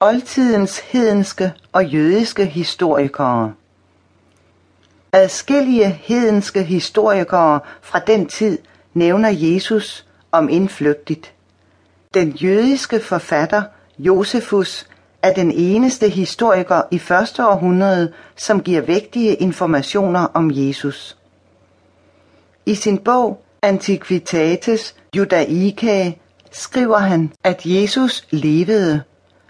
Oldtidens hedenske og jødiske historikere Adskillige hedenske historikere fra den tid nævner Jesus om indflygtigt. Den jødiske forfatter Josefus er den eneste historiker i første århundrede, som giver vigtige informationer om Jesus. I sin bog Antiquitates Judaicae skriver han, at Jesus levede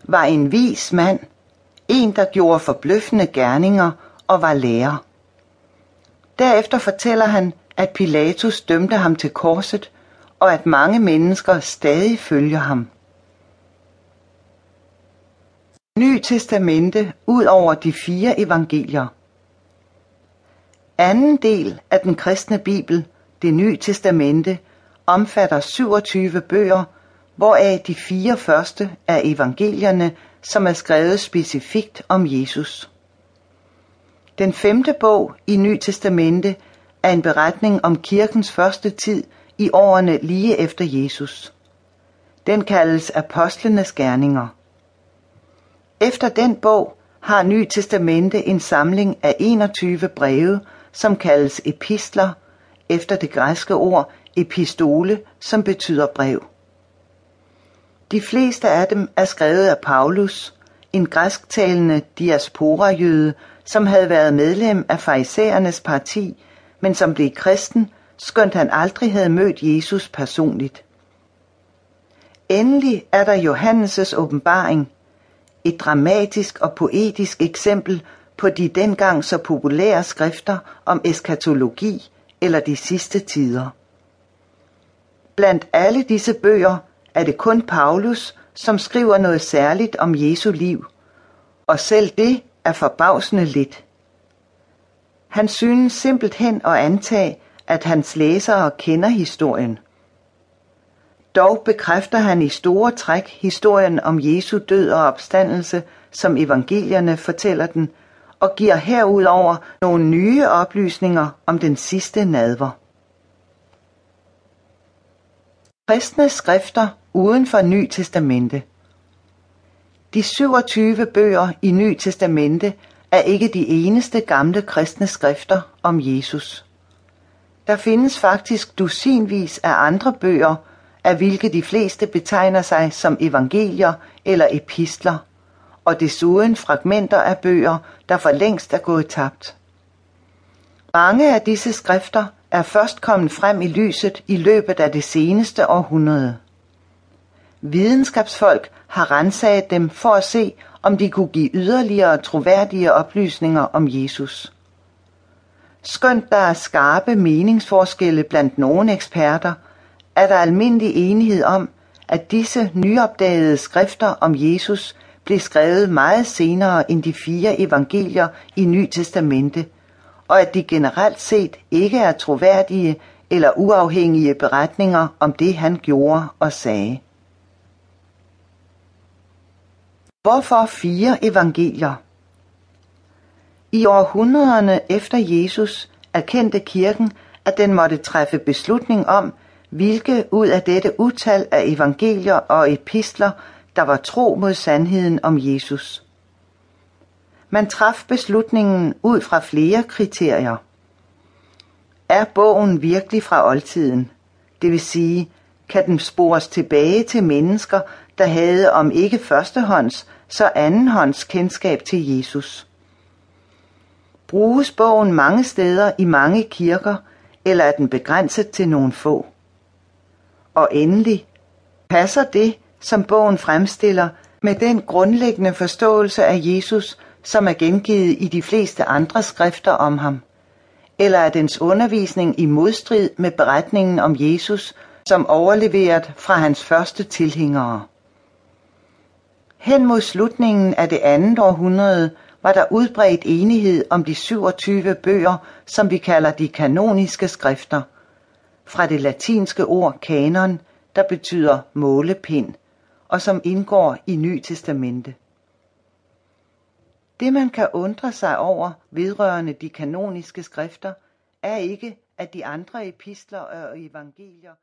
var en vis mand, en der gjorde forbløffende gerninger og var lærer. Derefter fortæller han, at Pilatus dømte ham til korset, og at mange mennesker stadig følger ham. Ny Testamente ud over de fire evangelier. Anden del af den kristne bibel, det nye testamente, omfatter 27 bøger, hvoraf de fire første er evangelierne, som er skrevet specifikt om Jesus. Den femte bog i Ny Testamente er en beretning om kirkens første tid i årene lige efter Jesus. Den kaldes Apostlenes Gerninger. Efter den bog har Ny Testamente en samling af 21 breve, som kaldes epistler, efter det græske ord epistole, som betyder brev. De fleste af dem er skrevet af Paulus, en græsktalende diaspora-jøde, som havde været medlem af farisæernes parti, men som blev kristen, skønt han aldrig havde mødt Jesus personligt. Endelig er der Johannes' åbenbaring, et dramatisk og poetisk eksempel på de dengang så populære skrifter om eskatologi eller de sidste tider. Blandt alle disse bøger er det kun Paulus, som skriver noget særligt om Jesu liv, og selv det er forbavsende lidt. Han synes simpelthen at antage, at hans læsere kender historien. Dog bekræfter han i store træk historien om Jesu død og opstandelse, som evangelierne fortæller den, og giver herudover nogle nye oplysninger om den sidste nadver. Kristne skrifter uden for Ny Testamente De 27 bøger i Ny Testamente er ikke de eneste gamle kristne skrifter om Jesus. Der findes faktisk dusinvis af andre bøger, af hvilke de fleste betegner sig som evangelier eller epistler, og desuden fragmenter af bøger, der for længst er gået tabt. Mange af disse skrifter er først kommet frem i lyset i løbet af det seneste århundrede. Videnskabsfolk har rensaget dem for at se, om de kunne give yderligere troværdige oplysninger om Jesus. Skønt der er skarpe meningsforskelle blandt nogle eksperter, er der almindelig enighed om, at disse nyopdagede skrifter om Jesus blev skrevet meget senere end de fire evangelier i Ny Testamente – og at de generelt set ikke er troværdige eller uafhængige beretninger om det, han gjorde og sagde. Hvorfor fire evangelier? I århundrederne efter Jesus erkendte kirken, at den måtte træffe beslutning om, hvilke ud af dette utal af evangelier og epistler, der var tro mod sandheden om Jesus. Man traf beslutningen ud fra flere kriterier. Er bogen virkelig fra oldtiden? Det vil sige, kan den spores tilbage til mennesker, der havde om ikke førstehånds, så andenhånds kendskab til Jesus. Bruges bogen mange steder i mange kirker, eller er den begrænset til nogle få? Og endelig, passer det, som bogen fremstiller, med den grundlæggende forståelse af Jesus, som er gengivet i de fleste andre skrifter om ham? Eller er dens undervisning i modstrid med beretningen om Jesus, som overleveret fra hans første tilhængere? Hen mod slutningen af det andet århundrede var der udbredt enighed om de 27 bøger, som vi kalder de kanoniske skrifter, fra det latinske ord kanon, der betyder målepind, og som indgår i Ny Testamente. Det man kan undre sig over vedrørende de kanoniske skrifter, er ikke, at de andre epistler og evangelier